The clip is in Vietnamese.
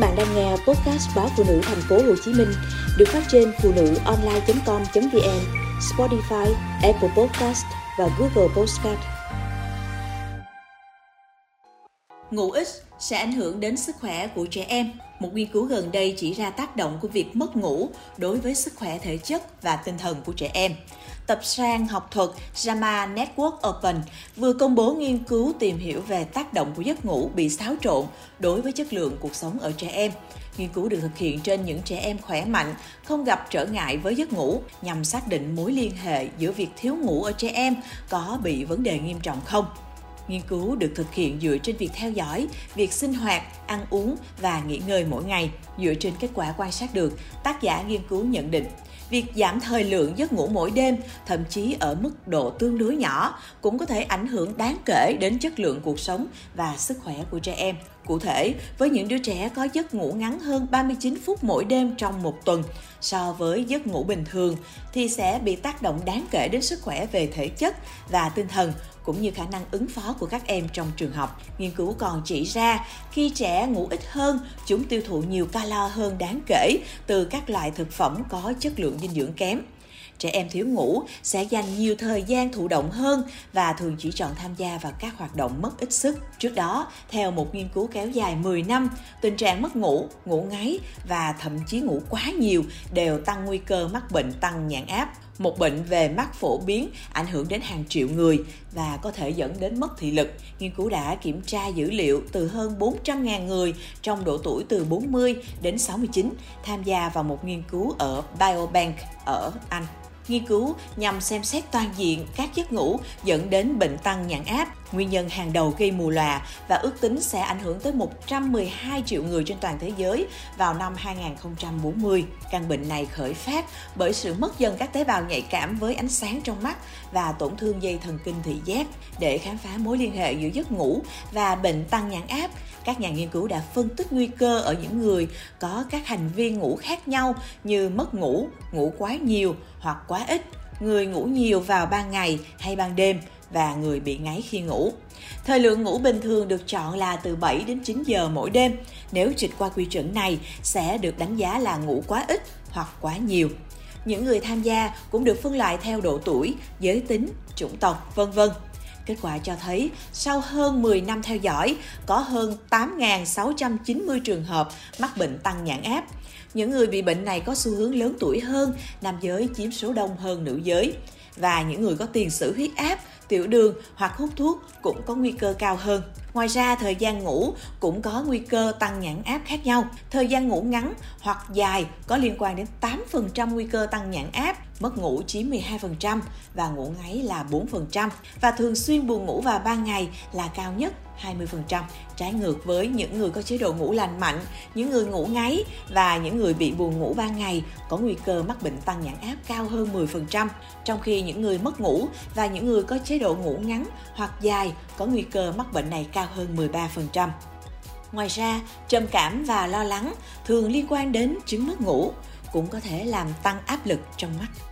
bạn đang nghe podcast báo phụ nữ thành phố Hồ Chí Minh được phát trên phụ nữ online.com.vn, Spotify, Apple Podcast và Google Podcast. Ngủ ít sẽ ảnh hưởng đến sức khỏe của trẻ em. Một nghiên cứu gần đây chỉ ra tác động của việc mất ngủ đối với sức khỏe thể chất và tinh thần của trẻ em tập sang học thuật JAMA Network Open vừa công bố nghiên cứu tìm hiểu về tác động của giấc ngủ bị xáo trộn đối với chất lượng cuộc sống ở trẻ em. Nghiên cứu được thực hiện trên những trẻ em khỏe mạnh, không gặp trở ngại với giấc ngủ nhằm xác định mối liên hệ giữa việc thiếu ngủ ở trẻ em có bị vấn đề nghiêm trọng không. Nghiên cứu được thực hiện dựa trên việc theo dõi, việc sinh hoạt, ăn uống và nghỉ ngơi mỗi ngày. Dựa trên kết quả quan sát được, tác giả nghiên cứu nhận định việc giảm thời lượng giấc ngủ mỗi đêm, thậm chí ở mức độ tương đối nhỏ, cũng có thể ảnh hưởng đáng kể đến chất lượng cuộc sống và sức khỏe của trẻ em. Cụ thể, với những đứa trẻ có giấc ngủ ngắn hơn 39 phút mỗi đêm trong một tuần so với giấc ngủ bình thường thì sẽ bị tác động đáng kể đến sức khỏe về thể chất và tinh thần cũng như khả năng ứng phó của các em trong trường học. Nghiên cứu còn chỉ ra khi trẻ ngủ ít hơn, chúng tiêu thụ nhiều calo hơn đáng kể từ các loại thực phẩm có chất lượng dinh dưỡng kém trẻ em thiếu ngủ sẽ dành nhiều thời gian thụ động hơn và thường chỉ chọn tham gia vào các hoạt động mất ít sức. Trước đó, theo một nghiên cứu kéo dài 10 năm, tình trạng mất ngủ, ngủ ngáy và thậm chí ngủ quá nhiều đều tăng nguy cơ mắc bệnh tăng nhãn áp một bệnh về mắt phổ biến ảnh hưởng đến hàng triệu người và có thể dẫn đến mất thị lực. Nghiên cứu đã kiểm tra dữ liệu từ hơn 400.000 người trong độ tuổi từ 40 đến 69 tham gia vào một nghiên cứu ở Biobank ở Anh nghiên cứu nhằm xem xét toàn diện các giấc ngủ dẫn đến bệnh tăng nhãn áp, nguyên nhân hàng đầu gây mù lòa và ước tính sẽ ảnh hưởng tới 112 triệu người trên toàn thế giới vào năm 2040. Căn bệnh này khởi phát bởi sự mất dần các tế bào nhạy cảm với ánh sáng trong mắt và tổn thương dây thần kinh thị giác. Để khám phá mối liên hệ giữa giấc ngủ và bệnh tăng nhãn áp, các nhà nghiên cứu đã phân tích nguy cơ ở những người có các hành vi ngủ khác nhau như mất ngủ, ngủ quá nhiều hoặc quá ít, người ngủ nhiều vào ban ngày hay ban đêm và người bị ngáy khi ngủ. Thời lượng ngủ bình thường được chọn là từ 7 đến 9 giờ mỗi đêm. Nếu trịch qua quy chuẩn này sẽ được đánh giá là ngủ quá ít hoặc quá nhiều. Những người tham gia cũng được phân loại theo độ tuổi, giới tính, chủng tộc, vân vân. Kết quả cho thấy, sau hơn 10 năm theo dõi, có hơn 8.690 trường hợp mắc bệnh tăng nhãn áp. Những người bị bệnh này có xu hướng lớn tuổi hơn, nam giới chiếm số đông hơn nữ giới. Và những người có tiền sử huyết áp, tiểu đường hoặc hút thuốc cũng có nguy cơ cao hơn. Ngoài ra, thời gian ngủ cũng có nguy cơ tăng nhãn áp khác nhau. Thời gian ngủ ngắn hoặc dài có liên quan đến 8% nguy cơ tăng nhãn áp, mất ngủ chiếm 12% và ngủ ngáy là 4%. Và thường xuyên buồn ngủ vào ban ngày là cao nhất 20%, trái ngược với những người có chế độ ngủ lành mạnh, những người ngủ ngáy và những người bị buồn ngủ ban ngày có nguy cơ mắc bệnh tăng nhãn áp cao hơn 10%, trong khi những người mất ngủ và những người có chế độ ngủ ngắn hoặc dài có nguy cơ mắc bệnh này cao hơn 13%. Ngoài ra, trầm cảm và lo lắng thường liên quan đến chứng mất ngủ, cũng có thể làm tăng áp lực trong mắt.